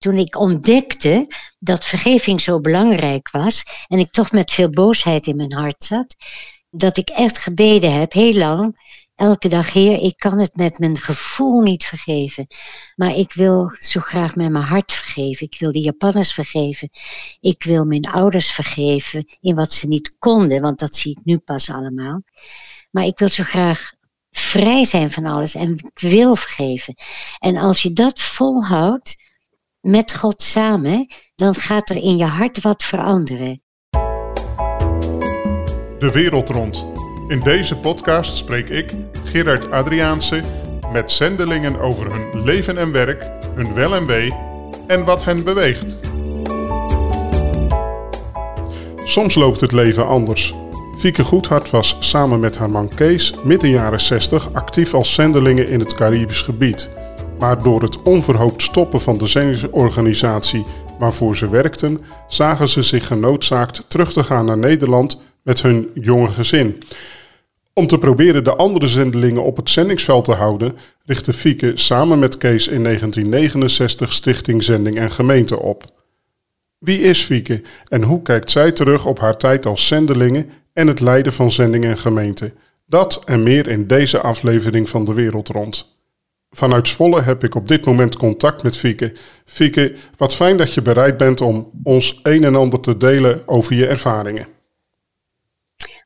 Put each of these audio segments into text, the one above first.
toen ik ontdekte dat vergeving zo belangrijk was en ik toch met veel boosheid in mijn hart zat, dat ik echt gebeden heb, heel lang, elke dag, Heer, ik kan het met mijn gevoel niet vergeven, maar ik wil zo graag met mijn hart vergeven. Ik wil de Japanners vergeven. Ik wil mijn ouders vergeven in wat ze niet konden, want dat zie ik nu pas allemaal. Maar ik wil zo graag vrij zijn van alles en ik wil vergeven. En als je dat volhoudt met God samen, dan gaat er in je hart wat veranderen. De wereld rond. In deze podcast spreek ik, Gerard Adriaanse, met zendelingen over hun leven en werk, hun wel en wee en wat hen beweegt. Soms loopt het leven anders. Fieke Goedhart was samen met haar man Kees midden jaren 60 actief als zendelingen in het Caribisch gebied. Maar door het onverhoopt stoppen van de zendingsorganisatie waarvoor ze werkten, zagen ze zich genoodzaakt terug te gaan naar Nederland met hun jonge gezin. Om te proberen de andere zendelingen op het zendingsveld te houden, richtte Fieke samen met Kees in 1969 Stichting Zending en Gemeente op. Wie is Fieke en hoe kijkt zij terug op haar tijd als zendelingen en het leiden van zending en gemeente? Dat en meer in deze aflevering van De Wereld Rond. Vanuit Zwolle heb ik op dit moment contact met Fieke. Fieke, wat fijn dat je bereid bent om ons een en ander te delen over je ervaringen.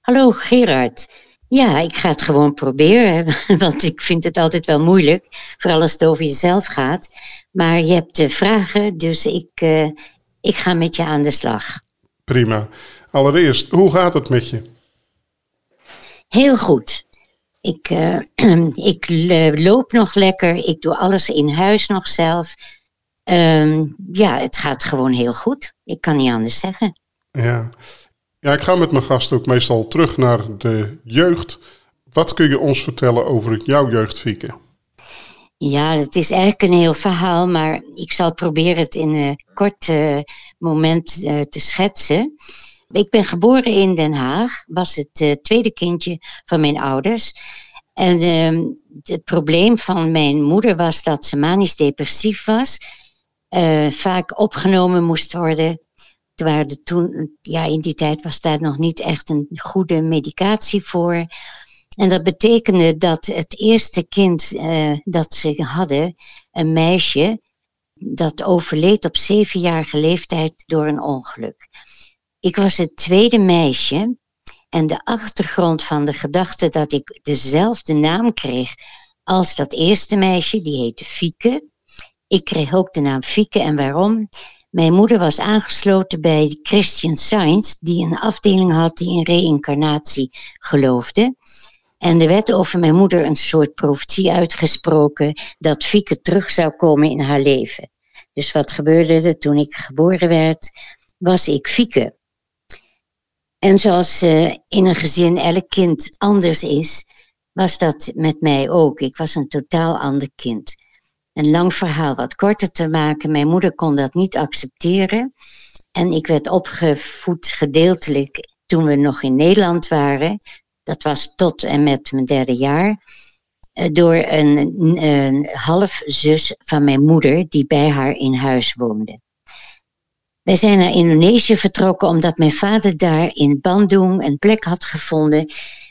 Hallo Gerard. Ja, ik ga het gewoon proberen, want ik vind het altijd wel moeilijk, vooral als het over jezelf gaat. Maar je hebt de vragen, dus ik, uh, ik ga met je aan de slag. Prima. Allereerst, hoe gaat het met je? Heel goed. Ik, uh, ik loop nog lekker, ik doe alles in huis nog zelf. Um, ja, het gaat gewoon heel goed. Ik kan niet anders zeggen. Ja. Ja, ik ga met mijn gast ook meestal terug naar de jeugd. Wat kun je ons vertellen over jouw jeugd, Fieke? Ja, het is eigenlijk een heel verhaal, maar ik zal proberen het in een kort uh, moment uh, te schetsen. Ik ben geboren in Den Haag, was het uh, tweede kindje van mijn ouders. En ehm, het probleem van mijn moeder was dat ze manisch depressief was. vaak opgenomen moest worden waren toen, ja, in die tijd was daar nog niet echt een goede medicatie voor. En dat betekende dat het eerste kind uh, dat ze hadden, een meisje, dat overleed op zevenjarige leeftijd door een ongeluk. Ik was het tweede meisje en de achtergrond van de gedachte dat ik dezelfde naam kreeg als dat eerste meisje, die heette Fieke. Ik kreeg ook de naam Fieke en waarom? Mijn moeder was aangesloten bij Christian Science, die een afdeling had die in reïncarnatie geloofde. En er werd over mijn moeder een soort profetie uitgesproken dat Fieke terug zou komen in haar leven. Dus wat gebeurde er toen ik geboren werd? Was ik Fieke. En zoals uh, in een gezin elk kind anders is, was dat met mij ook. Ik was een totaal ander kind een lang verhaal wat korter te maken. Mijn moeder kon dat niet accepteren. En ik werd opgevoed gedeeltelijk toen we nog in Nederland waren. Dat was tot en met mijn derde jaar. Eh, door een, een halfzus van mijn moeder die bij haar in huis woonde. Wij zijn naar Indonesië vertrokken omdat mijn vader daar in Bandung een plek had gevonden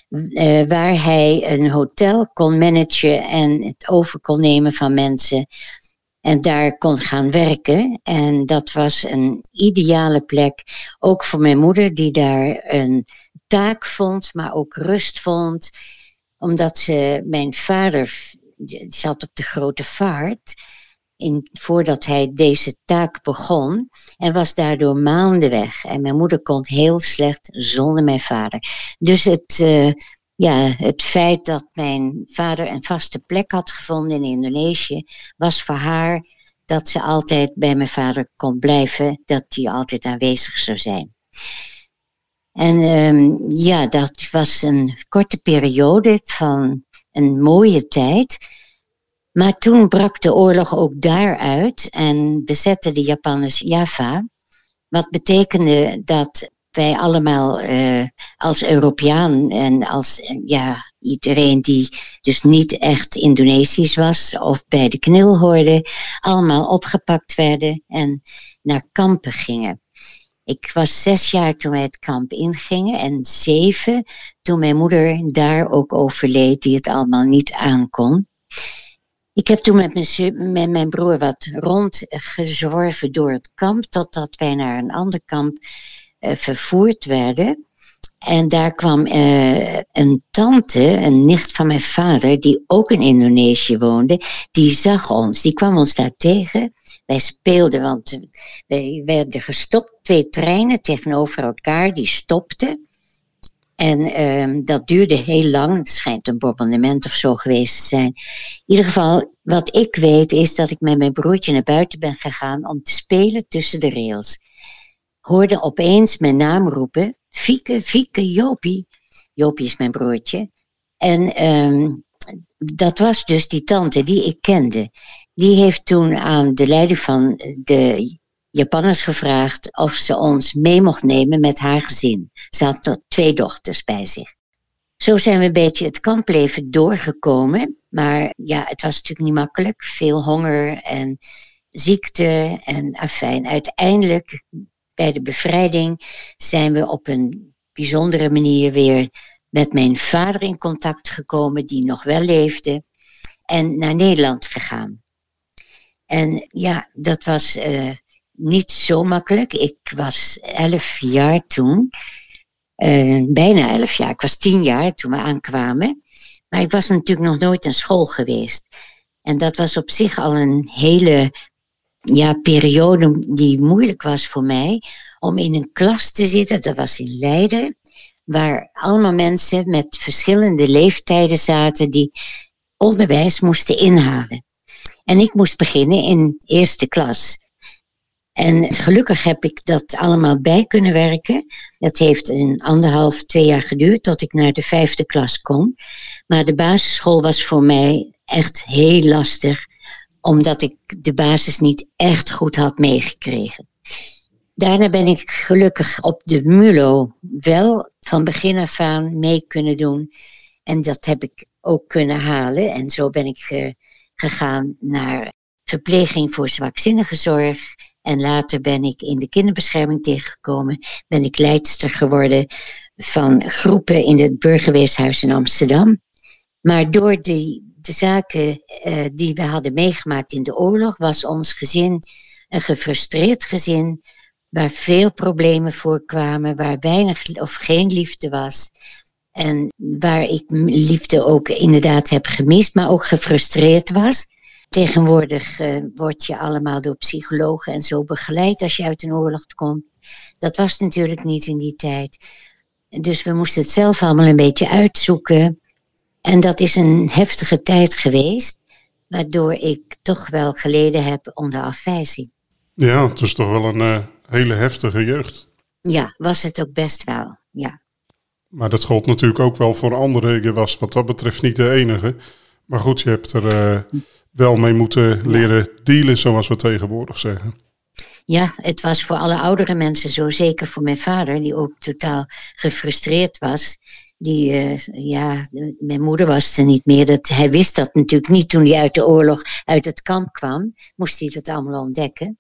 uh, waar hij een hotel kon managen en het over kon nemen van mensen. En daar kon gaan werken. En dat was een ideale plek. Ook voor mijn moeder, die daar een taak vond, maar ook rust vond. Omdat ze, mijn vader zat op de grote vaart. Voordat hij deze taak begon. En was daardoor maanden weg. En mijn moeder kon heel slecht zonder mijn vader. Dus het, uh, ja, het feit dat mijn vader een vaste plek had gevonden in Indonesië, was voor haar dat ze altijd bij mijn vader kon blijven, dat hij altijd aanwezig zou zijn. En um, ja, dat was een korte periode van een mooie tijd. Maar toen brak de oorlog ook daar uit en bezetten de Japanners Java. Wat betekende dat wij allemaal uh, als Europeaan en als, ja, iedereen die dus niet echt Indonesisch was of bij de knil hoorde, allemaal opgepakt werden en naar kampen gingen. Ik was zes jaar toen wij het kamp ingingen en zeven toen mijn moeder daar ook overleed, die het allemaal niet aankon. Ik heb toen met mijn, met mijn broer wat rondgezworven door het kamp, totdat wij naar een ander kamp uh, vervoerd werden. En daar kwam uh, een tante, een nicht van mijn vader, die ook in Indonesië woonde, die zag ons, die kwam ons daar tegen. Wij speelden, want wij werden gestopt, twee treinen tegenover elkaar, die stopten. En um, dat duurde heel lang. Het schijnt een bombardement of zo geweest te zijn. In ieder geval, wat ik weet is dat ik met mijn broertje naar buiten ben gegaan om te spelen tussen de rails. Hoorde opeens mijn naam roepen. Fieke, Fieke, Jopie. Jopie is mijn broertje. En um, dat was dus die tante die ik kende. Die heeft toen aan de leider van de Japanners gevraagd of ze ons mee mocht nemen met haar gezin. Ze had nog twee dochters bij zich. Zo zijn we een beetje het kampleven doorgekomen. Maar ja, het was natuurlijk niet makkelijk. Veel honger en ziekte en afijn. Uiteindelijk, bij de bevrijding, zijn we op een bijzondere manier weer met mijn vader in contact gekomen, die nog wel leefde, en naar Nederland gegaan. En ja, dat was uh, niet zo makkelijk. Ik was elf jaar toen. Uh, bijna elf jaar. Ik was tien jaar toen we aankwamen. Maar ik was natuurlijk nog nooit naar school geweest. En dat was op zich al een hele ja, periode die moeilijk was voor mij. Om in een klas te zitten, dat was in Leiden. Waar allemaal mensen met verschillende leeftijden zaten die onderwijs moesten inhalen. En ik moest beginnen in eerste klas. En gelukkig heb ik dat allemaal bij kunnen werken. Dat heeft een anderhalf, twee jaar geduurd tot ik naar de vijfde klas kon. Maar de basisschool was voor mij echt heel lastig, omdat ik de basis niet echt goed had meegekregen. Daarna ben ik gelukkig op de MULO wel van begin af aan mee kunnen doen. En dat heb ik ook kunnen halen. En zo ben ik gegaan naar verpleging voor zwakzinnige zorg en later ben ik in de kinderbescherming tegengekomen. Ben ik leidster geworden van groepen in het burgerweeshuis in Amsterdam. Maar door die, de zaken uh, die we hadden meegemaakt in de oorlog, was ons gezin een gefrustreerd gezin. Waar veel problemen voorkwamen, waar weinig of geen liefde was. En waar ik liefde ook inderdaad heb gemist, maar ook gefrustreerd was. Tegenwoordig uh, word je allemaal door psychologen en zo begeleid als je uit een oorlog komt. Dat was natuurlijk niet in die tijd. Dus we moesten het zelf allemaal een beetje uitzoeken. En dat is een heftige tijd geweest, waardoor ik toch wel geleden heb onder afwijzing. Ja, het is toch wel een uh, hele heftige jeugd. Ja, was het ook best wel, ja. Maar dat gold natuurlijk ook wel voor anderen. Je was wat dat betreft niet de enige. Maar goed, je hebt er uh, wel mee moeten leren dealen, zoals we tegenwoordig zeggen. Ja, het was voor alle oudere mensen zo, zeker voor mijn vader, die ook totaal gefrustreerd was. Die, uh, ja, mijn moeder was er niet meer. Dat, hij wist dat natuurlijk niet toen hij uit de oorlog, uit het kamp kwam. Moest hij dat allemaal ontdekken.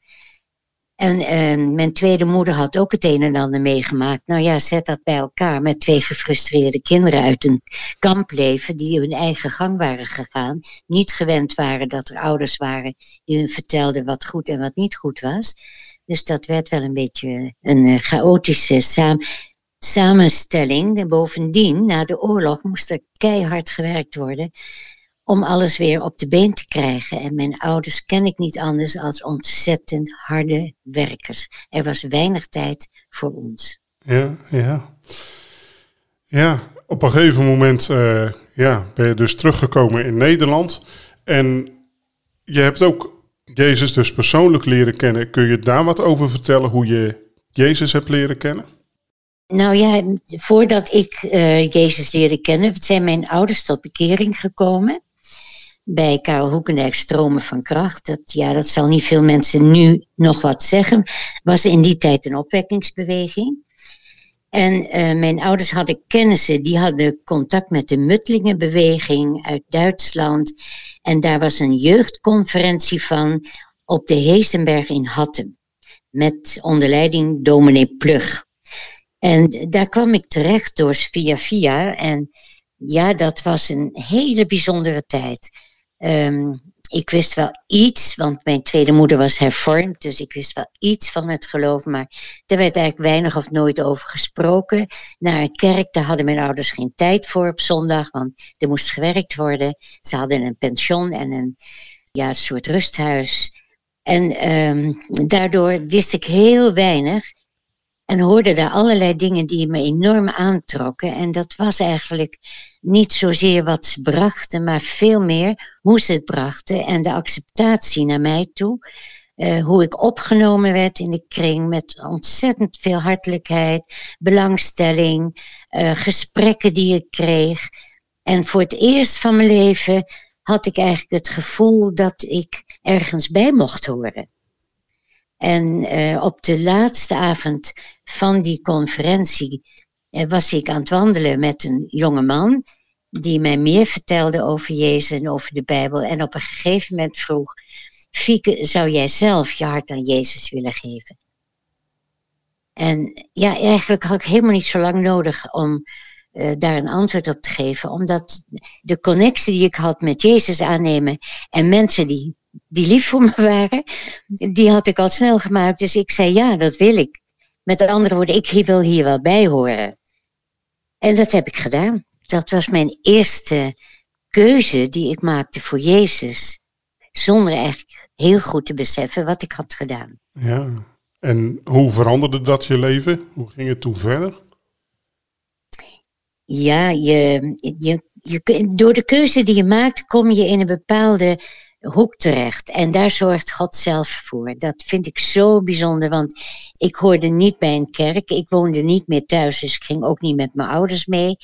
En uh, mijn tweede moeder had ook het een en ander meegemaakt. Nou ja, zet dat bij elkaar met twee gefrustreerde kinderen uit een kampleven die hun eigen gang waren gegaan. Niet gewend waren dat er ouders waren die hun vertelden wat goed en wat niet goed was. Dus dat werd wel een beetje een uh, chaotische samen samenstelling. En bovendien, na de oorlog moest er keihard gewerkt worden om alles weer op de been te krijgen. En mijn ouders ken ik niet anders als ontzettend harde werkers. Er was weinig tijd voor ons. Ja, ja. Ja, op een gegeven moment uh, ja, ben je dus teruggekomen in Nederland. En je hebt ook Jezus dus persoonlijk leren kennen. Kun je daar wat over vertellen, hoe je Jezus hebt leren kennen? Nou ja, voordat ik uh, Jezus leerde kennen, zijn mijn ouders tot bekering gekomen bij Karel Hoekendijk Stromen van Kracht. Dat, ja, dat zal niet veel mensen nu nog wat zeggen. Was in die tijd een opwekkingsbeweging. En uh, mijn ouders hadden kennissen, die hadden contact met de Muttelingenbeweging uit Duitsland. En daar was een jeugdconferentie van op de Heesenberg in Hattem. Met onder leiding dominee Plug. En daar kwam ik terecht door via via. En ja, dat was een hele bijzondere tijd. Um, ik wist wel iets, want mijn tweede moeder was hervormd, dus ik wist wel iets van het geloof, maar er werd eigenlijk weinig of nooit over gesproken. Naar een kerk, daar hadden mijn ouders geen tijd voor op zondag, want er moest gewerkt worden. Ze hadden een pension en een ja, soort rusthuis. En um, daardoor wist ik heel weinig en hoorde daar allerlei dingen die me enorm aantrokken. En dat was eigenlijk niet zozeer wat ze brachten, maar veel meer hoe ze het brachten en de acceptatie naar mij toe. Uh, hoe ik opgenomen werd in de kring met ontzettend veel hartelijkheid, belangstelling, uh, gesprekken die ik kreeg. En voor het eerst van mijn leven had ik eigenlijk het gevoel dat ik ergens bij mocht horen. En uh, op de laatste avond van die conferentie uh, was ik aan het wandelen met een jonge man die mij meer vertelde over Jezus en over de Bijbel. En op een gegeven moment vroeg, Fieke, zou jij zelf je hart aan Jezus willen geven? En ja, eigenlijk had ik helemaal niet zo lang nodig om uh, daar een antwoord op te geven. Omdat de connectie die ik had met Jezus aannemen en mensen die die lief voor me waren, die had ik al snel gemaakt. Dus ik zei ja, dat wil ik. Met andere woorden, ik wil hier wel bij horen. En dat heb ik gedaan. Dat was mijn eerste keuze die ik maakte voor Jezus. Zonder eigenlijk heel goed te beseffen wat ik had gedaan. Ja, en hoe veranderde dat je leven? Hoe ging het toen verder? Ja, je, je, je, door de keuze die je maakt, kom je in een bepaalde hoek terecht. En daar zorgt God zelf voor. Dat vind ik zo bijzonder, want ik hoorde niet bij een kerk. Ik woonde niet meer thuis, dus ik ging ook niet met mijn ouders mee.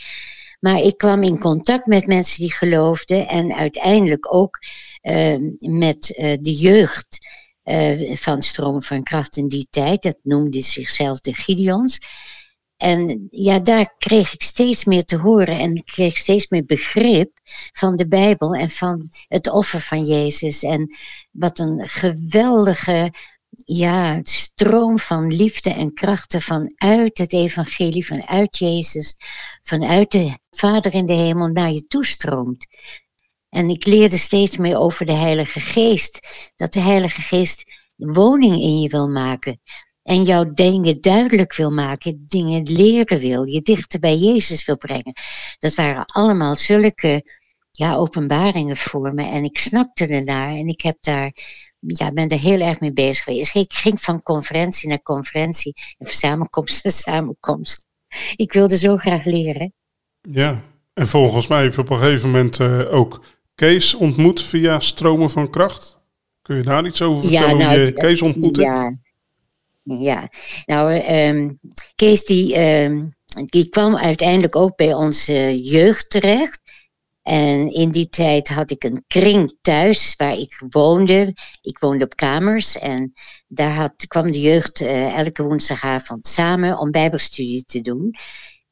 Maar ik kwam in contact met mensen die geloofden en uiteindelijk ook uh, met uh, de jeugd uh, van Stroom van Kracht in die tijd. Dat noemde zichzelf de Gideons. En ja, daar kreeg ik steeds meer te horen en ik kreeg steeds meer begrip van de Bijbel en van het offer van Jezus. En wat een geweldige ja, stroom van liefde en krachten vanuit het evangelie, vanuit Jezus, vanuit de Vader in de hemel naar je toestroomt. En ik leerde steeds meer over de Heilige Geest, dat de Heilige Geest woning in je wil maken en jouw dingen duidelijk wil maken, dingen leren wil, je dichter bij Jezus wil brengen. Dat waren allemaal zulke ja, openbaringen voor me en ik snapte ernaar en ik heb daar, ja, ben er heel erg mee bezig geweest. Ik ging van conferentie naar conferentie en van samenkomst naar samenkomst. Ik wilde zo graag leren. Ja, en volgens mij heb je op een gegeven moment uh, ook Kees ontmoet via Stromen van Kracht. Kun je daar iets over vertellen? Ja, nou, hoe je Kees ontmoette? Ja, ja, nou, um, Kees die, um, die kwam uiteindelijk ook bij onze jeugd terecht. En in die tijd had ik een kring thuis waar ik woonde. Ik woonde op kamers en daar had, kwam de jeugd uh, elke woensdagavond samen om bijbelstudie te doen.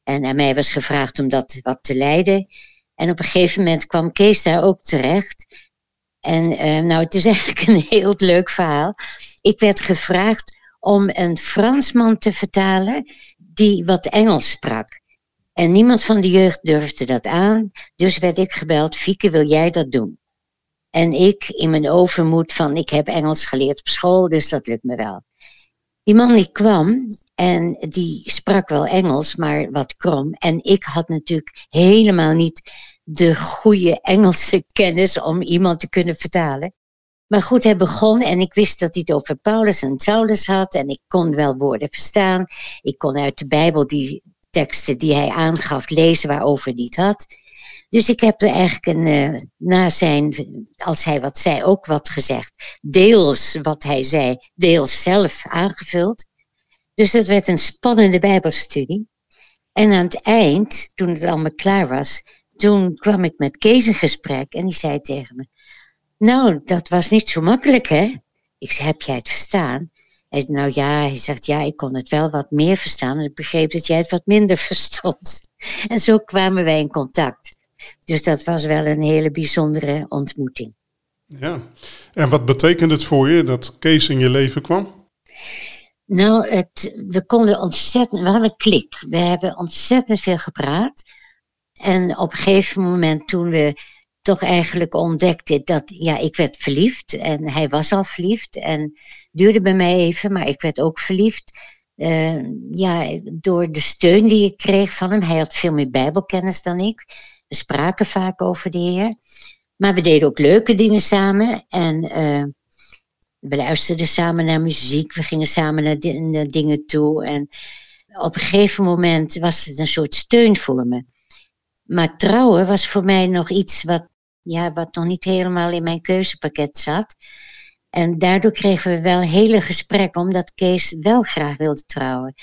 En aan mij was gevraagd om dat wat te leiden. En op een gegeven moment kwam Kees daar ook terecht. En uh, nou, het is eigenlijk een heel leuk verhaal. Ik werd gevraagd om een Fransman te vertalen die wat Engels sprak. En niemand van de jeugd durfde dat aan, dus werd ik gebeld, Fieke, wil jij dat doen? En ik in mijn overmoed van, ik heb Engels geleerd op school, dus dat lukt me wel. Die man die kwam en die sprak wel Engels, maar wat krom. En ik had natuurlijk helemaal niet de goede Engelse kennis om iemand te kunnen vertalen. Maar goed, hij begon en ik wist dat hij het over Paulus en Saulus had. En ik kon wel woorden verstaan. Ik kon uit de Bijbel die teksten die hij aangaf lezen waarover hij het had. Dus ik heb er eigenlijk een, uh, na zijn, als hij wat zei, ook wat gezegd. Deels wat hij zei, deels zelf aangevuld. Dus dat werd een spannende Bijbelstudie. En aan het eind, toen het allemaal klaar was, toen kwam ik met Kees in gesprek en die zei tegen me: nou, dat was niet zo makkelijk, hè? Ik zei, heb jij het verstaan? Hij zei, nou ja, hij zegt, ja, ik kon het wel wat meer verstaan. En ik begreep dat jij het wat minder verstond. En zo kwamen wij in contact. Dus dat was wel een hele bijzondere ontmoeting. Ja, en wat betekent het voor je dat Kees in je leven kwam? Nou, het, we konden ontzettend, we hadden een klik. We hebben ontzettend veel gepraat. En op een gegeven moment toen we toch eigenlijk ontdekten dat, ja, ik werd verliefd. En hij was al verliefd. En duurde bij mij even, maar ik werd ook verliefd. Uh, ja, door de steun die ik kreeg van hem. Hij had veel meer bijbelkennis dan ik. We spraken vaak over de Heer. Maar we deden ook leuke dingen samen. En uh, we luisterden samen naar muziek. We gingen samen naar, naar dingen toe. En op een gegeven moment was het een soort steun voor me. Maar trouwen was voor mij nog iets wat, ja, wat nog niet helemaal in mijn keuzepakket zat. En daardoor kregen we wel hele gesprekken, omdat Kees wel graag wilde trouwen.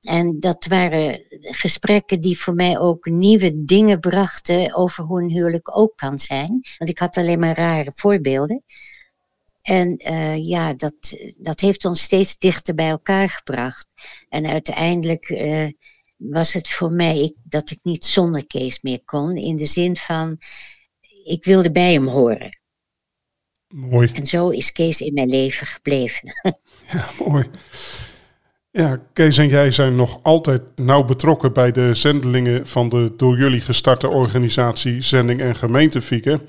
En dat waren gesprekken die voor mij ook nieuwe dingen brachten over hoe een huwelijk ook kan zijn. Want ik had alleen maar rare voorbeelden. En uh, ja, dat, dat heeft ons steeds dichter bij elkaar gebracht. En uiteindelijk uh, was het voor mij dat ik niet zonder Kees meer kon. In de zin van, ik wilde bij hem horen. Mooi. En zo is Kees in mijn leven gebleven. Ja, mooi. Ja, Kees en jij zijn nog altijd nauw betrokken bij de zendelingen van de door jullie gestarte organisatie Zending en Gemeente Fieke.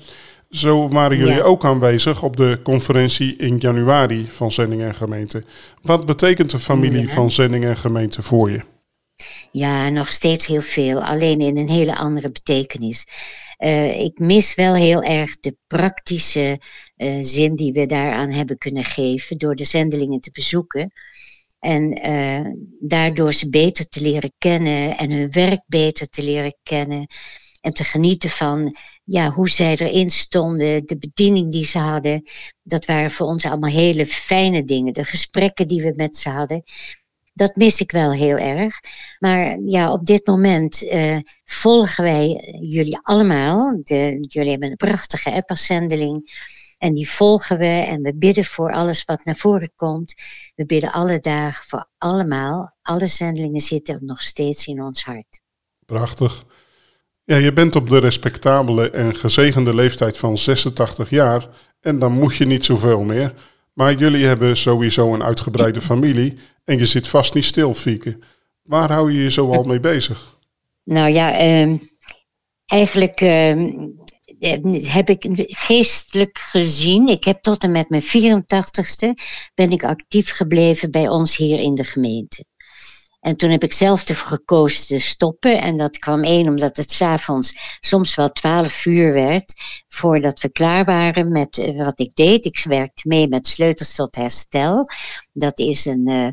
Zo waren jullie ook aanwezig op de conferentie in januari van Zending en Gemeente. Wat betekent de familie van Zending en Gemeente voor je? Ja, nog steeds heel veel, alleen in een hele andere betekenis. Uh, ik mis wel heel erg de praktische uh, zin die we daaraan hebben kunnen geven door de zendelingen te bezoeken. En uh, daardoor ze beter te leren kennen en hun werk beter te leren kennen. En te genieten van ja, hoe zij erin stonden, de bediening die ze hadden. Dat waren voor ons allemaal hele fijne dingen. De gesprekken die we met ze hadden. Dat mis ik wel heel erg. Maar ja, op dit moment uh, volgen wij jullie allemaal. De, jullie hebben een prachtige app-zendeling. En die volgen we en we bidden voor alles wat naar voren komt. We bidden alle dagen voor allemaal. Alle zendelingen zitten nog steeds in ons hart. Prachtig. Ja, je bent op de respectabele en gezegende leeftijd van 86 jaar en dan moet je niet zoveel meer. Maar jullie hebben sowieso een uitgebreide familie en je zit vast niet stil, Fieke. Waar hou je je zo al mee bezig? Nou ja, uh, eigenlijk uh, heb ik geestelijk gezien, ik heb tot en met mijn 84ste, ben ik actief gebleven bij ons hier in de gemeente. En toen heb ik zelf ervoor gekozen te stoppen. En dat kwam één omdat het s'avonds soms wel twaalf uur werd voordat we klaar waren met uh, wat ik deed. Ik werkte mee met Sleutels tot Herstel. Dat is een uh,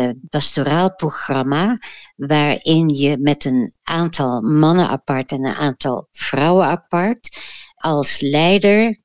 uh, pastoraal programma waarin je met een aantal mannen apart en een aantal vrouwen apart als leider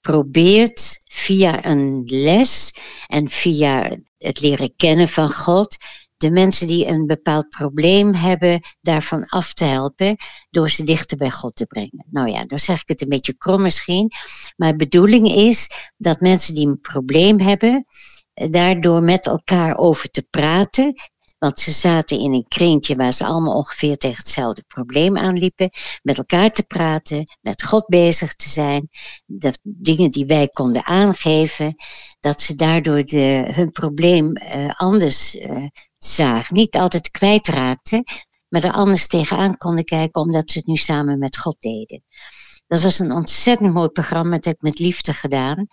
probeert via een les en via het leren kennen van God de mensen die een bepaald probleem hebben, daarvan af te helpen door ze dichter bij God te brengen. Nou ja, dan zeg ik het een beetje krom misschien, maar de bedoeling is dat mensen die een probleem hebben, daardoor met elkaar over te praten, want ze zaten in een kringetje waar ze allemaal ongeveer tegen hetzelfde probleem aanliepen. Met elkaar te praten, met God bezig te zijn. Dat dingen die wij konden aangeven, dat ze daardoor de, hun probleem uh, anders uh, zagen. Niet altijd kwijtraakten, maar er anders tegenaan konden kijken omdat ze het nu samen met God deden. Dat was een ontzettend mooi programma, dat heb ik met liefde gedaan.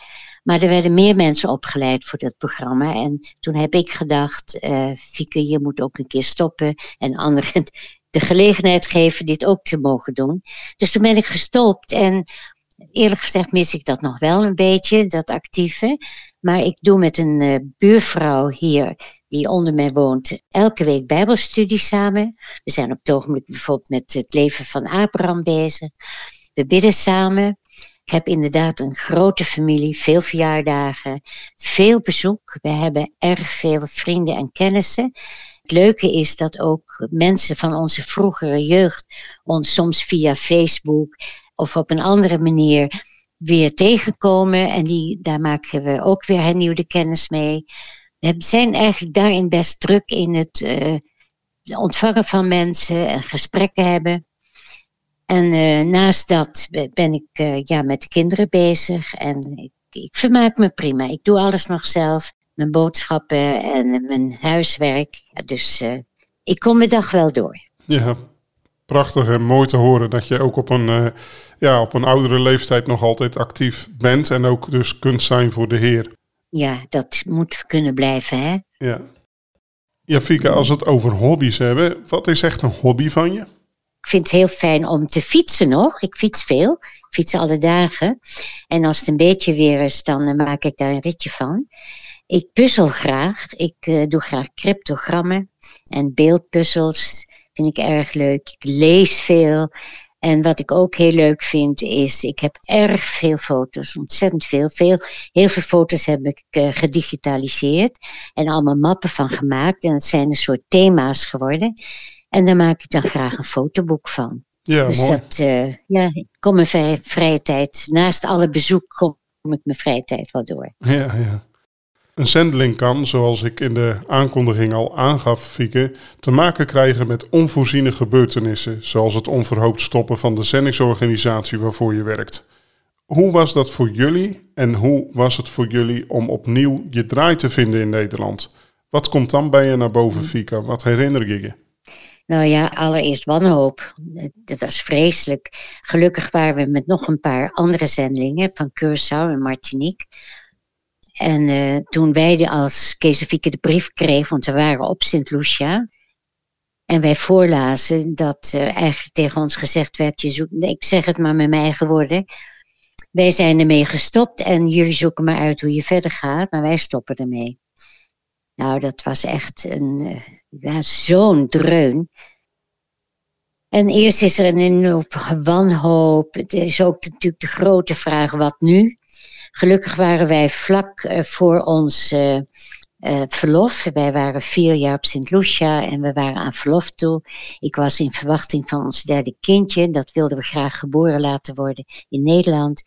Maar er werden meer mensen opgeleid voor dat programma. En toen heb ik gedacht, uh, Fieke, je moet ook een keer stoppen en anderen de gelegenheid geven dit ook te mogen doen. Dus toen ben ik gestopt en eerlijk gezegd mis ik dat nog wel een beetje, dat actieve. Maar ik doe met een uh, buurvrouw hier die onder mij woont, elke week bijbelstudie samen. We zijn op het ogenblik bijvoorbeeld met het leven van Abraham bezig. We bidden samen. Ik heb inderdaad een grote familie, veel verjaardagen, veel bezoek. We hebben erg veel vrienden en kennissen. Het leuke is dat ook mensen van onze vroegere jeugd ons soms via Facebook of op een andere manier weer tegenkomen. En die, daar maken we ook weer hernieuwde kennis mee. We zijn eigenlijk daarin best druk in het uh, ontvangen van mensen en gesprekken hebben. En uh, naast dat ben ik uh, ja, met de kinderen bezig en ik, ik, vermaak me prima. Ik doe alles nog zelf, mijn boodschappen en mijn huiswerk. Dus ik kom mijn dag wel door. Ja, prachtig en mooi te horen dat je ook op een, ja, op een oudere leeftijd nog altijd actief bent en ook dus kunt zijn voor de Heer ja, dat moet kunnen blijven, hè? Ja. Ja, Fieke, als we het over hobby's hebben, wat is echt een hobby van je? Ik vind het heel fijn om te fietsen nog. Ik fiets veel. Ik fiets alle dagen. En als het een beetje weer is, dan eh, maak ik daar een ritje van. Ik puzzel graag. Ik uh, doe graag cryptogrammen en beeldpuzzels. Vind ik erg leuk. Ik lees veel. En wat ik ook heel leuk vind is, ik heb erg veel foto's, ontzettend veel. veel heel veel foto's heb ik uh, gedigitaliseerd en allemaal mappen van gemaakt. En het zijn een soort thema's geworden. En daar maak ik dan graag een fotoboek van. Ja, dus mooi. dat, uh, ja, ik kom mijn vrije, vrije tijd, naast alle bezoek kom ik mijn vrije tijd wel door. Ja, ja. Een zendeling kan, zoals ik in de aankondiging al aangaf, Fieke, te maken krijgen met onvoorziene gebeurtenissen, zoals het onverhoopt stoppen van de zendingsorganisatie waarvoor je werkt. Hoe was dat voor jullie en hoe was het voor jullie om opnieuw je draai te vinden in Nederland? Wat komt dan bij je naar boven, Fika? Wat herinner je je? Nou ja, allereerst wanhoop. Het was vreselijk. Gelukkig waren we met nog een paar andere zendelingen van Curaçao en Martinique en uh, toen wij als Keesefieke de brief kregen, want we waren op Sint Lucia. En wij voorlazen dat uh, eigenlijk tegen ons gezegd werd, je zoekt, ik zeg het maar met mijn eigen woorden. Wij zijn ermee gestopt en jullie zoeken maar uit hoe je verder gaat, maar wij stoppen ermee. Nou, dat was echt een, ja, zo'n dreun. En eerst is er een wanhoop. Het is ook natuurlijk de grote vraag, wat nu? Gelukkig waren wij vlak uh, voor ons uh, uh, verlof. Wij waren vier jaar op Sint Lucia en we waren aan verlof toe. Ik was in verwachting van ons derde kindje. Dat wilden we graag geboren laten worden in Nederland.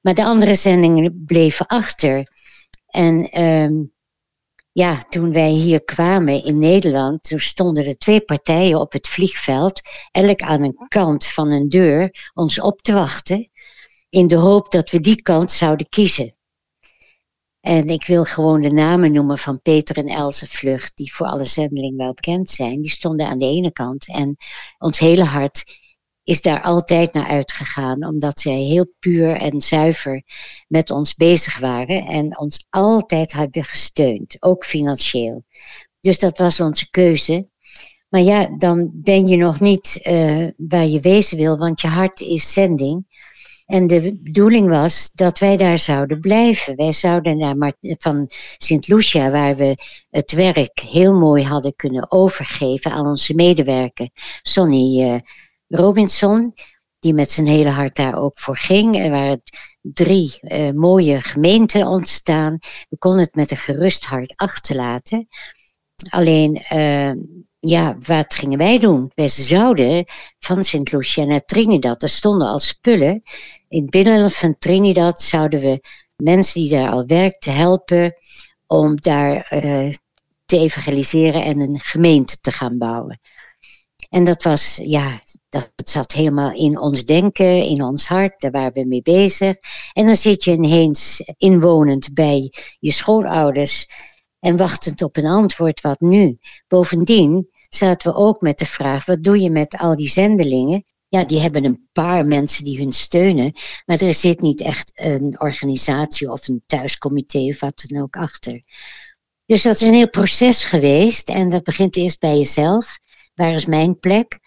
Maar de andere zendingen bleven achter. En um, ja, toen wij hier kwamen in Nederland, toen stonden er twee partijen op het vliegveld, elk aan een kant van een deur, ons op te wachten in de hoop dat we die kant zouden kiezen. En ik wil gewoon de namen noemen van Peter en Else Vlucht, die voor alle zendelingen wel bekend zijn. Die stonden aan de ene kant en ons hele hart is daar altijd naar uitgegaan, omdat zij heel puur en zuiver met ons bezig waren en ons altijd hebben gesteund, ook financieel. Dus dat was onze keuze. Maar ja, dan ben je nog niet uh, waar je wezen wil, want je hart is zending. En de bedoeling was dat wij daar zouden blijven. Wij zouden naar van Sint Lucia, waar we het werk heel mooi hadden kunnen overgeven aan onze medewerker, Sonny uh, Robinson, die met zijn hele hart daar ook voor ging. Er waren drie uh, mooie gemeenten ontstaan. We konden het met een gerust hart achterlaten. Alleen, uh, ja, wat gingen wij doen? Wij zouden van Sint Lucia naar Trinidad. Er stonden al spullen. In het binnenland van Trinidad zouden we mensen die daar al werkten helpen om daar uh, te evangeliseren en een gemeente te gaan bouwen. En dat was, ja, dat zat helemaal in ons denken, in ons hart, daar waren we mee bezig. En dan zit je ineens inwonend bij je schoonouders en wachtend op een antwoord, wat nu? Bovendien zaten we ook met de vraag, wat doe je met al die zendelingen? Ja, die hebben een paar mensen die hun steunen, maar er zit niet echt een organisatie of een thuiscomité of wat dan ook achter. Dus dat is een heel proces geweest en dat begint eerst bij jezelf. Waar is mijn plek?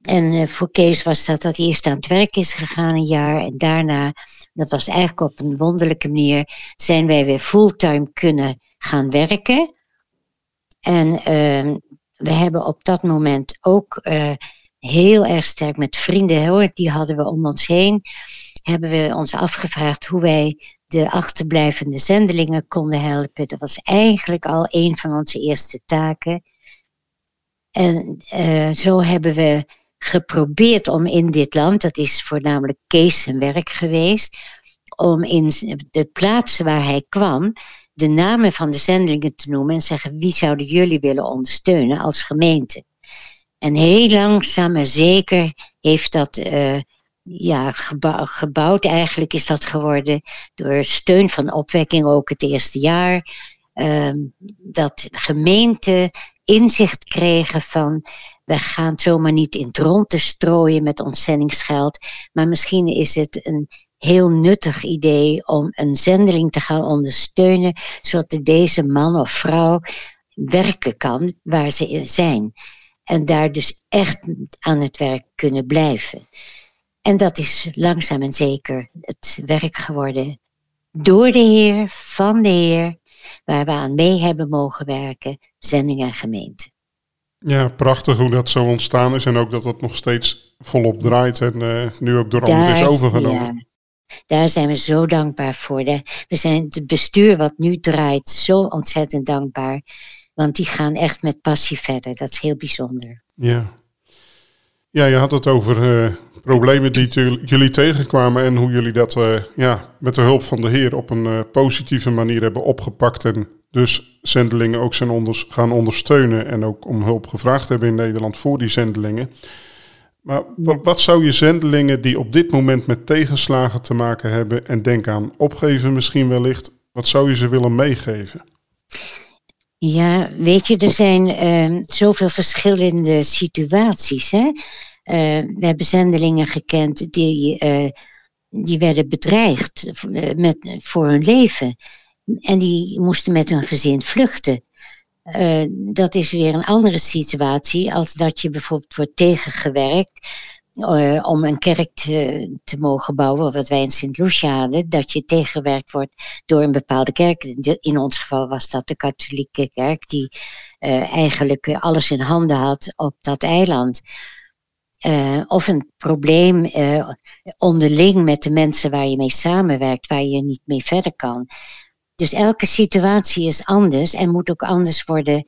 En uh, voor Kees was dat dat hij eerst aan het werk is gegaan een jaar. En daarna, dat was eigenlijk op een wonderlijke manier, zijn wij weer fulltime kunnen gaan werken. En uh, we hebben op dat moment ook uh, heel erg sterk met vrienden, hoor, die hadden we om ons heen, hebben we ons afgevraagd hoe wij de achterblijvende zendelingen konden helpen. Dat was eigenlijk al een van onze eerste taken. En uh, zo hebben we geprobeerd om in dit land, dat is voornamelijk Kees zijn werk geweest, om in de plaatsen waar hij kwam, de namen van de zendelingen te noemen en zeggen wie zouden jullie willen ondersteunen als gemeente. En heel langzaam en zeker heeft dat uh, ja, gebouwd, eigenlijk is dat geworden door steun van opwekking ook het eerste jaar. Uh, dat gemeenten inzicht kregen van we gaan zomaar niet in het rond te strooien met ontzendingsgeld, maar misschien is het een heel nuttig idee om een zendeling te gaan ondersteunen, zodat deze man of vrouw werken kan waar ze zijn. En daar dus echt aan het werk kunnen blijven. En dat is langzaam en zeker het werk geworden door de Heer, van de Heer, waar we aan mee hebben mogen werken, zending en gemeente. Ja, prachtig hoe dat zo ontstaan is en ook dat het nog steeds volop draait en uh, nu ook door anderen is overgenomen. Daar zijn we zo dankbaar voor. We zijn het bestuur wat nu draait zo ontzettend dankbaar. Want die gaan echt met passie verder. Dat is heel bijzonder. Ja, ja je had het over uh, problemen die jullie tegenkwamen en hoe jullie dat uh, ja, met de hulp van de Heer op een uh, positieve manier hebben opgepakt. En dus zendelingen ook zijn onders gaan ondersteunen en ook om hulp gevraagd hebben in Nederland voor die zendelingen. Maar wat, wat, zou je zendelingen die op dit moment met tegenslagen te maken hebben en denk aan opgeven misschien wellicht, wat zou je ze willen meegeven? Ja, weet je, er zijn uh, zoveel verschillende situaties. Hè? Uh, we hebben zendelingen gekend die, uh, die werden bedreigd eh, met, voor hun leven. En die moesten met hun gezin vluchten. Dat is weer een andere situatie als dat je bijvoorbeeld wordt tegengewerkt uh, om een kerk te, te, mogen bouwen, wat wij in Sint Lucia hadden, dat je tegengewerkt wordt door een bepaalde kerk. In ons geval was dat de katholieke kerk, die uh, eigenlijk alles in handen had op dat eiland. of een probleem onderling met de mensen waar je mee samenwerkt, waar je niet mee verder kan. Dus elke situatie is anders en moet ook anders worden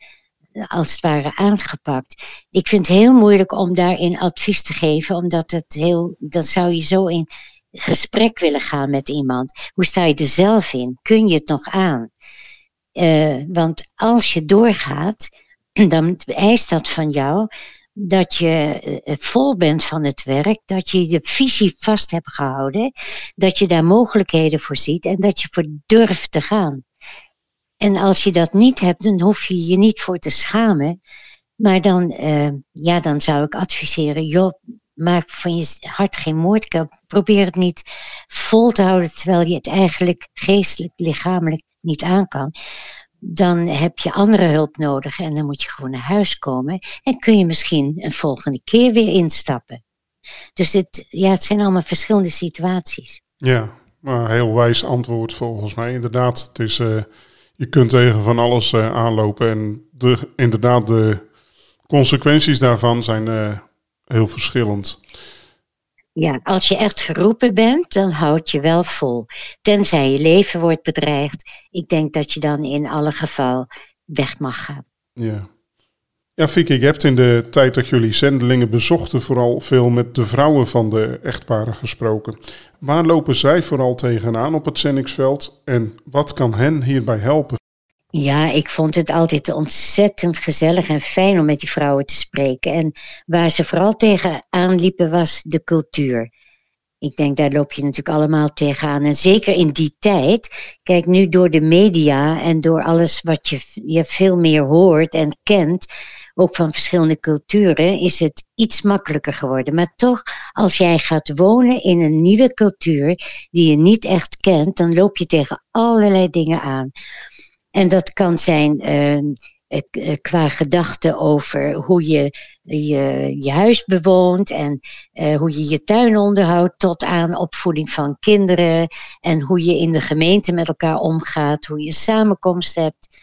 als het ware aangepakt. Ik vind het heel moeilijk om daarin advies te geven, omdat het heel, dan zou je zo in gesprek willen gaan met iemand. Hoe sta je er zelf in? Kun je het nog aan? Uh, want als je doorgaat, dan eist dat van jou dat je eh, vol bent van het werk, dat je de visie vast hebt gehouden, dat je daar mogelijkheden voor ziet en dat je voor durft te gaan. En als je dat niet hebt, dan hoef je je niet voor te schamen. Maar dan, uh, ja, dan zou ik adviseren, joh, maak van je hart geen moordkuil. Probeer het niet vol te houden terwijl je het eigenlijk geestelijk, lichamelijk niet aan kan dan heb je andere hulp nodig en dan moet je gewoon naar huis komen en kun je misschien een volgende keer weer instappen. Dus dit, ja, het zijn allemaal verschillende situaties. Ja, maar heel wijs antwoord volgens mij. Inderdaad, het is, uh, je kunt tegen van alles uh, aanlopen en de, inderdaad de consequenties daarvan zijn uh, heel verschillend. Ja, als je echt geroepen bent, dan houd je wel vol. Tenzij je leven wordt bedreigd. Ik denk dat je dan in alle geval weg mag gaan. Ja. Ja, Vicky, je hebt in de tijd dat jullie zendelingen bezochten vooral veel met de vrouwen van de echtparen gesproken. Waar lopen zij vooral tegenaan op het zendingsveld en wat kan hen hierbij helpen? Ja, ik vond het altijd ontzettend gezellig en fijn om met die vrouwen te spreken. En waar ze vooral tegenaan liepen was de cultuur. Ik denk, daar loop je natuurlijk allemaal tegenaan. En zeker in die tijd, kijk nu door de media en door alles wat je, je veel meer hoort en kent, ook van verschillende culturen, is het iets makkelijker geworden. Maar toch, als jij gaat wonen in een nieuwe cultuur die je niet echt kent, dan loop je tegen allerlei dingen aan. En dat kan zijn ehm, eh, eh, qua gedachten over hoe je je, je huis bewoont en uh, hoe je je tuin onderhoudt, tot aan opvoeding van kinderen en hoe je in de gemeente met elkaar omgaat, hoe je samenkomst hebt.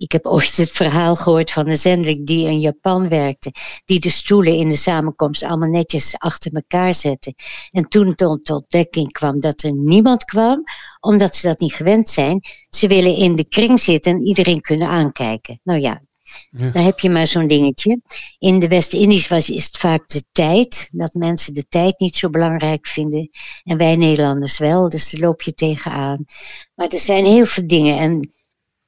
Ik heb ooit het verhaal gehoord van een zendeling die in Japan werkte, die de stoelen in de samenkomst allemaal netjes achter elkaar zette. En toen tot ontdekking kwam dat er niemand kwam, omdat ze dat niet gewend zijn. Ze willen in de kring zitten en iedereen kunnen aankijken. Nou ja, ja. Dan heb je maar zo'n dingetje. In de West-Indisch was is het vaak de tijd. Dat mensen de tijd niet zo belangrijk vinden. En wij Nederlanders wel. Dus daar loop je tegenaan. Maar er zijn heel veel dingen. En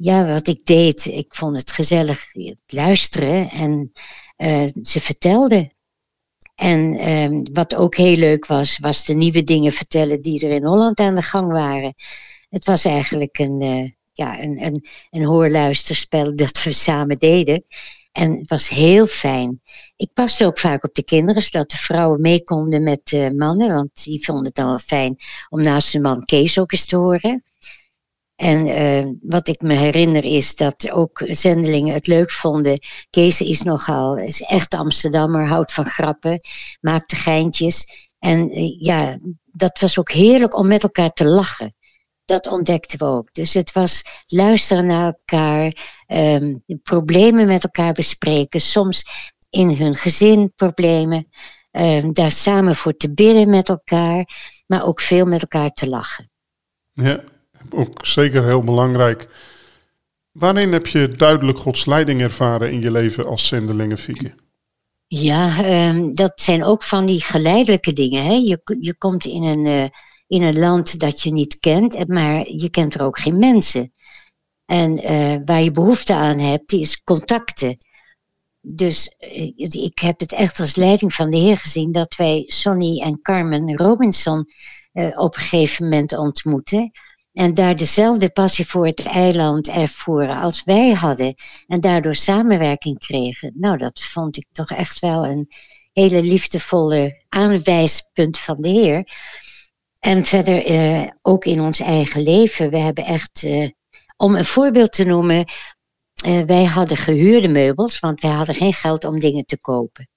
ja, wat ik deed, ik vond het gezellig luisteren en uh, ze vertelde. En uh, wat ook heel leuk was, was de nieuwe dingen vertellen die er in Holland aan de gang waren. Het was eigenlijk een, uh, ja, een, een, een hoorluisterspel dat we samen deden. En het was heel fijn. Ik paste ook vaak op de kinderen, zodat de vrouwen mee konden met de mannen. Want die vonden het dan wel fijn om naast hun man Kees ook eens te horen. En uh, wat ik me herinner is dat ook zendelingen het leuk vonden. Kees is nogal, is echt Amsterdammer, houdt van grappen, maakt de geintjes. En uh, ja, dat was ook heerlijk om met elkaar te lachen. Dat ontdekten we ook. Dus het was luisteren naar elkaar, um, problemen met elkaar bespreken, soms in hun gezin problemen, um, daar samen voor te bidden met elkaar, maar ook veel met elkaar te lachen. Ja, ook zeker heel belangrijk. Waarin heb je duidelijk Gods leiding ervaren in je leven als zendelingen, Fieke? Ja, um, dat zijn ook van die geleidelijke dingen. Hè? Je, je komt in een, uh, in een land dat je niet kent, maar je kent er ook geen mensen. En uh, waar je behoefte aan hebt, die is contacten. Dus uh, ik heb het echt als leiding van de Heer gezien dat wij Sonny en Carmen Robinson op een gegeven moment ontmoeten en daar dezelfde passie voor het eiland ervoeren als wij hadden. En daardoor samenwerking kregen. Nou, dat vond ik toch echt wel een hele liefdevolle aanwijspunt van de Heer. En verder eh, ook in ons eigen leven. We hebben echt, eh, om een voorbeeld te noemen, uh, wij hadden gehuurde meubels, want wij hadden geen geld om dingen te kopen.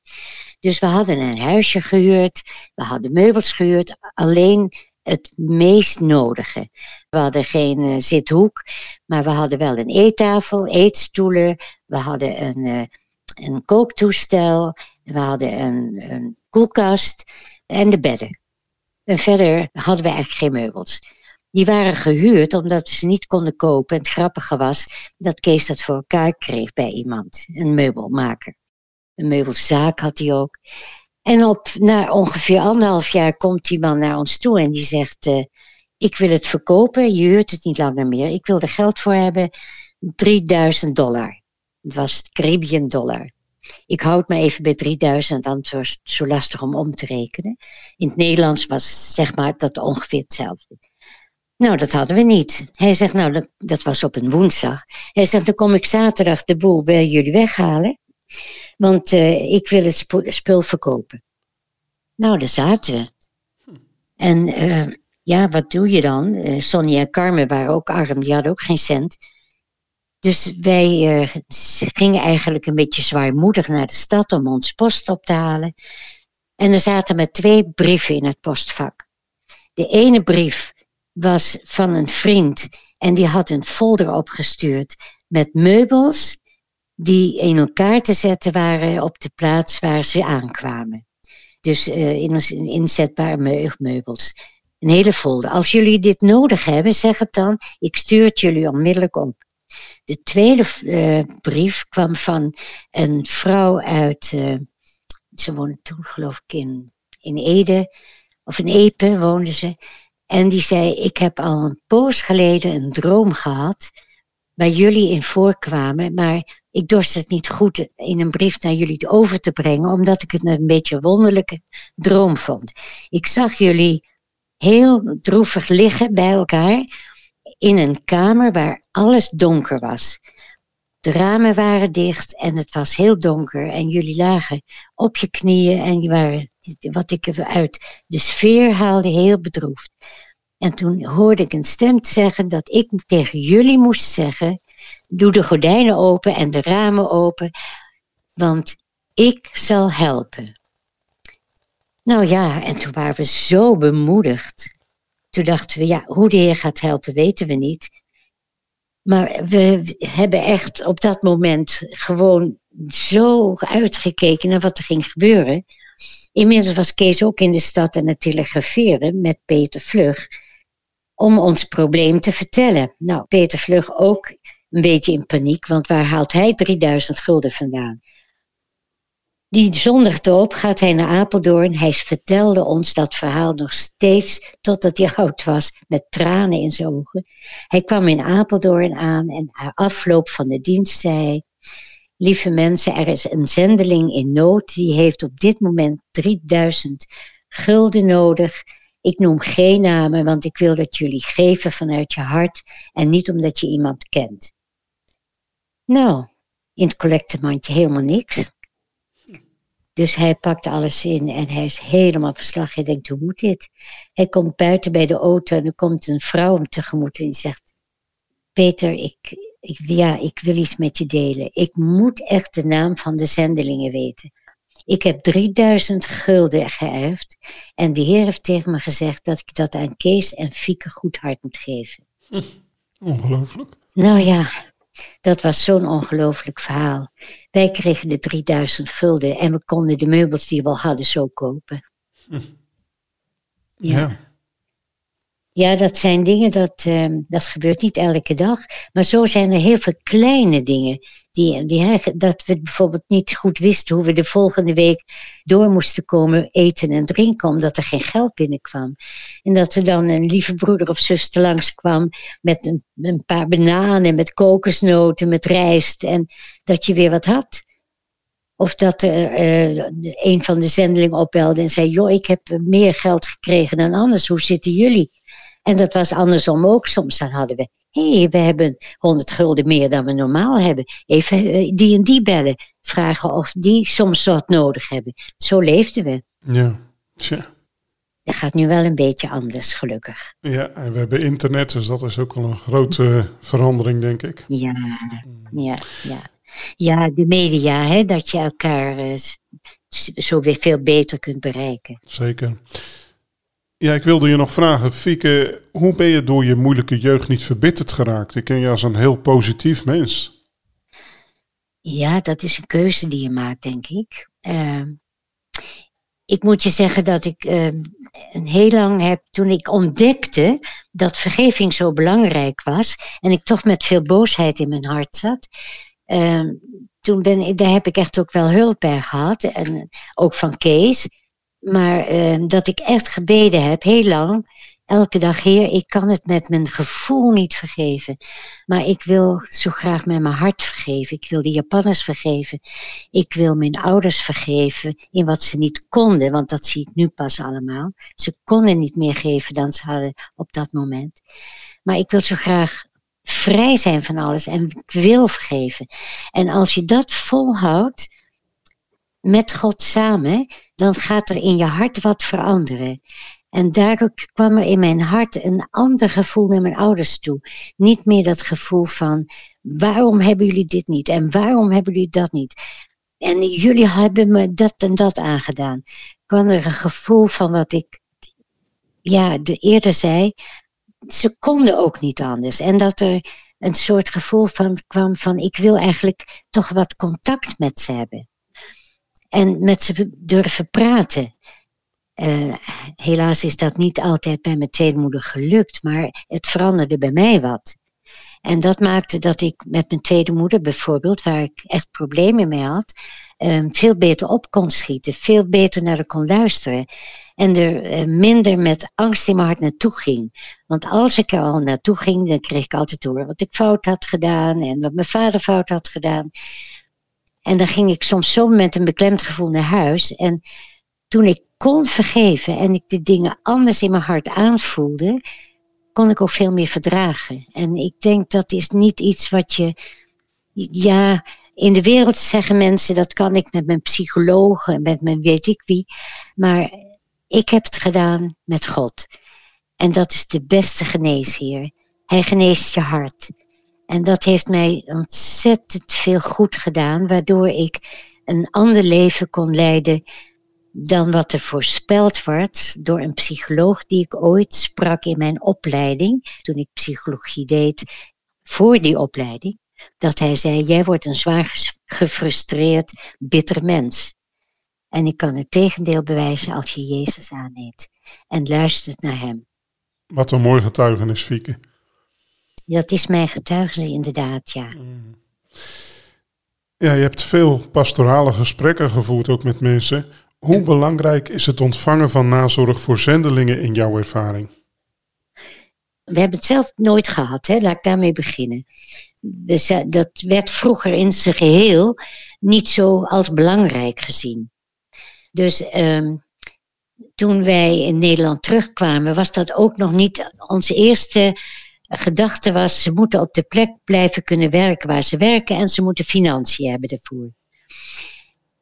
Dus we hadden een huisje gehuurd, we hadden meubels gehuurd, alleen het meest nodige. We hadden geen uh, zithoek, maar we hadden wel een eettafel, eetstoelen, we hadden een, uh, een kooktoestel, we hadden een, een, koelkast en de bedden. En verder hadden we eigenlijk geen meubels. Die waren gehuurd omdat we ze niet konden kopen. En het grappige was dat Kees dat voor elkaar kreeg bij iemand, een meubelmaker. Een meubelzaak had hij ook. En op, na ongeveer anderhalf jaar komt die man naar ons toe en die zegt: uh, Ik wil het verkopen, je huurt het niet langer meer. Ik wil er geld voor hebben, 3000 dollar. Het was Caribbean dollar. Ik houd me even bij 3000, want het was zo lastig om om te rekenen. In het Nederlands was zeg maar dat ongeveer hetzelfde. Nou, dat hadden we niet. Hij zegt, nou, dat, dat was op een woensdag. Hij zegt, dan kom ik zaterdag de boel bij jullie weghalen. Want uh, ik wil het spul verkopen. Nou, daar zaten we. En uh, ja, wat doe je dan? Uh, Sonja en Carmen waren ook arm, die hadden ook geen cent. Dus wij gingen eigenlijk een beetje zwaarmoedig naar de stad om ons post op te halen. En er zaten met twee brieven in het postvak. De ene brief was van een vriend en die had een folder opgestuurd met meubels die in elkaar te zetten waren op de plaats waar ze aankwamen. Dus in inzetbare meubels. Een hele folder. Als jullie dit nodig hebben, zeg het dan. Ik stuur het jullie onmiddellijk op. De tweede uh, brief kwam van een vrouw uit. Uh, ze woonde toen, geloof ik, in, in Ede. Of in Epe woonde ze. En die zei: Ik heb al een poos geleden een droom gehad. Waar jullie in voorkwamen. Maar ik dorst het niet goed in een brief naar jullie over te brengen, omdat ik het een beetje wonderlijke droom vond. Ik zag jullie heel droevig liggen bij elkaar in een kamer waar alles donker was. De ramen waren dicht en het was heel donker en jullie lagen op je knieën en je waren, wat ik eruit de sfeer haalde, heel bedroefd. En toen hoorde ik een stem zeggen dat ik tegen jullie moest zeggen Doe de gordijnen open en de ramen open, want ik zal helpen. Nou ja, en toen waren we zo bemoedigd. Toen dachten we, ja, hoe de Heer gaat helpen, weten we niet. Maar we hebben echt op dat moment gewoon zo uitgekeken naar wat er ging gebeuren. Inmiddels was Kees ook in de stad aan het telegraferen met Peter Vlug om ons probleem te vertellen. Nou, Peter Vlug ook een beetje in paniek, want waar haalt hij 3000 gulden vandaan? Die zondag erop gaat hij naar Apeldoorn. Hij vertelde ons dat verhaal nog steeds totdat hij oud was, met tranen in zijn ogen. Hij kwam in Apeldoorn aan en na afloop van de dienst zei Lieve mensen, er is een zendeling in nood. Die heeft op dit moment 3000 gulden nodig. Ik noem geen namen, want ik wil dat jullie geven vanuit je hart en niet omdat je iemand kent. Nou, in het collectemandje helemaal niks. Dus hij pakt alles in en hij is helemaal verslag. Hij denkt, hoe moet dit? Hij komt buiten bij de auto en er komt een vrouw hem tegemoet en die zegt... Peter, ik, ik, ja, ik wil iets met je delen. Ik moet echt de naam van de zendelingen weten. Ik heb 3000 gulden geërfd en de heer heeft tegen me gezegd dat ik dat aan Kees en Fieke Goedhart moet geven. Ongelooflijk. Nou ja, dat was zo'n ongelooflijk verhaal. Wij kregen de 3000 gulden en we konden de meubels die we al hadden zo kopen. Hm. Ja. ja. Ja, dat zijn dingen, dat, uh, dat gebeurt niet elke dag. Maar zo zijn er heel veel kleine dingen. Die, die, dat we bijvoorbeeld niet goed wisten hoe we de volgende week door moesten komen eten en drinken, omdat er geen geld binnenkwam. En dat er dan een lieve broeder of zuster langskwam met een, een paar bananen, met kokosnoten, met rijst. En dat je weer wat had. Of dat er uh, een van de zendelingen opbelde en zei: Joh, ik heb meer geld gekregen dan anders. Hoe zitten jullie? En dat was andersom ook. Soms dan hadden we, hé, hey, we hebben 100 gulden meer dan we normaal hebben. Even eh, die en die bellen. Vragen of die soms wat nodig hebben. Zo leefden we. Ja, tja. Dat gaat nu wel een beetje anders, gelukkig. Ja, en we hebben internet, dus dat is ook wel een grote verandering, denk ik. Ja, ja, ja. Ja, de media, hè, dat je elkaar uh, zo weer veel beter kunt bereiken. Zeker. Ja, ik wilde je nog vragen, Fieke, hoe ben je door je moeilijke jeugd niet verbitterd geraakt? Ik ken je als een heel positief mens. Ja, dat is een keuze die je maakt, denk ik. Ehm, ik moet je zeggen dat ik uh, een heel lang heb, toen ik ontdekte dat vergeving zo belangrijk was en ik toch met veel boosheid in mijn hart zat, ehm, toen ben, daar heb ik echt ook wel hulp bij gehad en ook van Kees. Maar uh, dat ik echt gebeden heb, heel lang, elke dag, Heer, ik kan het met mijn gevoel niet vergeven. Maar ik wil zo graag met mijn hart vergeven. Ik wil de Japanners vergeven. Ik wil mijn ouders vergeven in wat ze niet konden, want dat zie ik nu pas allemaal. Ze konden niet meer geven dan ze hadden op dat moment. Maar ik wil zo graag vrij zijn van alles en ik wil vergeven. En als je dat volhoudt, met God samen, dan gaat er in je hart wat veranderen. En daardoor kwam er in mijn hart een ander gevoel naar mijn ouders toe. Niet meer dat gevoel van waarom hebben jullie dit niet en waarom hebben jullie dat niet. En jullie hebben me dat en dat aangedaan. Kwam er een gevoel van wat ik ja, de eerder zei. Ze konden ook niet anders. En dat er een soort gevoel van kwam van ik wil eigenlijk toch wat contact met ze hebben en met ze durven praten. Uh, helaas is dat niet altijd bij mijn tweede moeder gelukt, maar het veranderde bij mij wat. En dat maakte dat ik met mijn tweede moeder bijvoorbeeld, waar ik echt problemen mee had, um, veel beter op kon schieten, veel beter naar haar kon luisteren. En er uh, minder met angst in mijn hart naartoe ging. Want als ik er al naartoe ging, dan kreeg ik altijd door wat ik fout had gedaan en wat mijn vader fout had gedaan. En dan ging ik soms zo met een beklemd gevoel naar huis. En toen ik kon vergeven en ik de dingen anders in mijn hart aanvoelde, kon ik ook veel meer verdragen. En ik denk dat is niet iets wat je, ja, in de wereld zeggen mensen dat kan ik met mijn psycholoog en met mijn weet ik wie. Maar ik heb het gedaan met God. En dat is de beste geneesheer. Hij geneest je hart. En dat heeft mij ontzettend veel goed gedaan, waardoor ik een ander leven kon leiden dan wat er voorspeld wordt door een psycholoog die ik ooit sprak in mijn opleiding, toen ik psychologie deed voor die opleiding. Dat hij zei: Jij wordt een zwaar gefrustreerd, bitter mens. En ik kan het tegendeel bewijzen als je Jezus aanneemt en luistert naar Hem. Wat een mooi getuigenis, Fieke. Dat is mijn getuigenis inderdaad, ja. Ja, je hebt veel pastorale gesprekken gevoerd ook met mensen. Hoe belangrijk is het ontvangen van nazorg voor zendelingen in jouw ervaring? We hebben het zelf nooit gehad, hè? laat ik daarmee beginnen. Dat werd vroeger in zijn geheel niet zo als belangrijk gezien. Dus um, toen wij in Nederland terugkwamen, was dat ook nog niet onze eerste gedachte was, ze moeten op de plek blijven kunnen werken waar ze werken en ze moeten financiën hebben ervoor.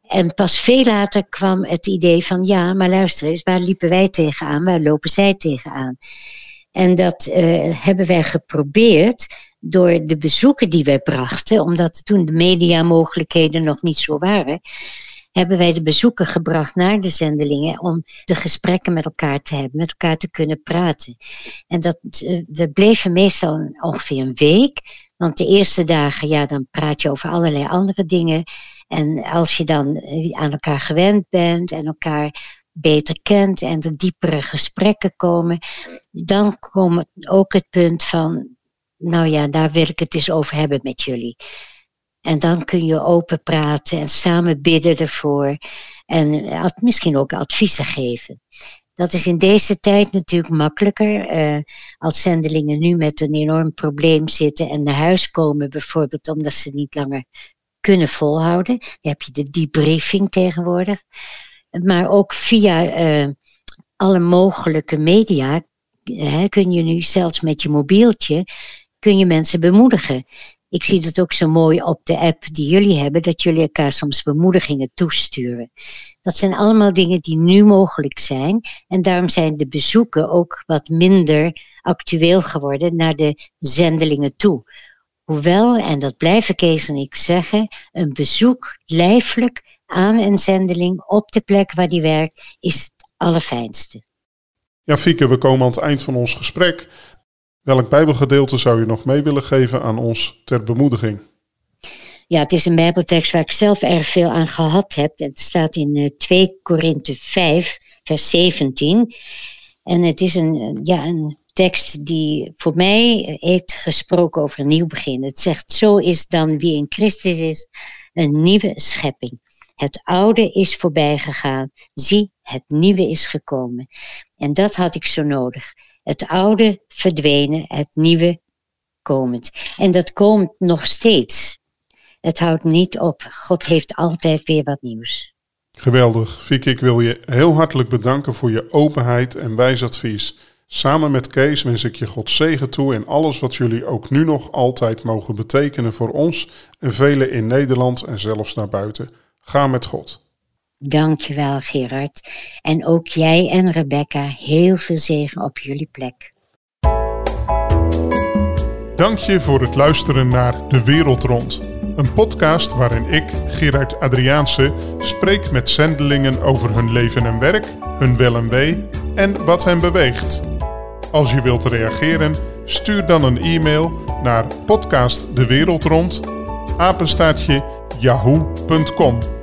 En pas veel later kwam het idee van, ja, maar luister eens, waar liepen wij tegenaan, waar lopen zij tegenaan? En dat uh, hebben wij geprobeerd door de bezoeken die wij brachten, omdat toen de mediamogelijkheden nog niet zo waren, hebben wij de bezoeken gebracht naar de zendelingen om de gesprekken met elkaar te hebben, met elkaar te kunnen praten. En dat, eh, we bleven meestal ongeveer een week, want de eerste dagen, ja, dan praat je over allerlei andere dingen. En als je dan eh, aan elkaar gewend bent en elkaar beter kent en er diepere gesprekken komen, dan komt ook het punt van, nou ja, daar wil ik het eens over hebben met jullie. En dan kun je open praten en samen bidden ervoor. En misschien ook adviezen geven. Dat is in deze tijd natuurlijk makkelijker. Uh, als zendelingen nu met een enorm probleem zitten en naar huis komen, bijvoorbeeld omdat ze niet langer kunnen volhouden. Dan heb je de debriefing tegenwoordig. Maar ook via uh, alle mogelijke media uh, kun je nu zelfs met je mobieltje kun je mensen bemoedigen. Ik zie dat ook zo mooi op de app die jullie hebben, dat jullie elkaar soms bemoedigingen toesturen. Dat zijn allemaal dingen die nu mogelijk zijn. En daarom zijn de bezoeken ook wat minder actueel geworden naar de zendelingen toe. Hoewel, en dat blijven Kees en ik zeggen, een bezoek lijfelijk aan een zendeling op de plek waar die werkt, is het allerfijnste. Ja, Fieke, we komen aan het eind van ons gesprek. Welk Bijbelgedeelte zou je nog mee willen geven aan ons ter bemoediging? Ja, het is een Bijbeltekst waar ik zelf erg veel aan gehad heb. Het staat in 2 eh, Korinthe 5, vers 17. En het is een, ja, een tekst die voor mij heeft gesproken over een nieuw begin. Het zegt, zo is dan wie in Christus is, een nieuwe schepping. Het oude is voorbij gegaan. Zie, het nieuwe is gekomen. En dat had ik zo nodig. Het oude verdwenen, het nieuwe komend. En dat komt nog steeds. Het houdt niet op. God heeft altijd weer wat nieuws. Geweldig. Vicky, ik wil je heel hartelijk bedanken voor je openheid en wijs advies. Samen met Kees wens ik je God zegen toe in alles wat jullie ook nu nog altijd mogen betekenen voor ons en velen in Nederland en zelfs naar buiten. Ga met God. Dankjewel Gerard. En ook jij en Rebecca heel veel zegen op jullie plek. Dank je voor het luisteren naar De Wereld Rond. Een podcast waarin ik, Gerard Adriaanse, spreek met zendelingen over hun leven en werk, hun wel en wee en wat hen beweegt. Als je wilt reageren, stuur dan een e-mail naar podcastdewereldrond yahoo.com.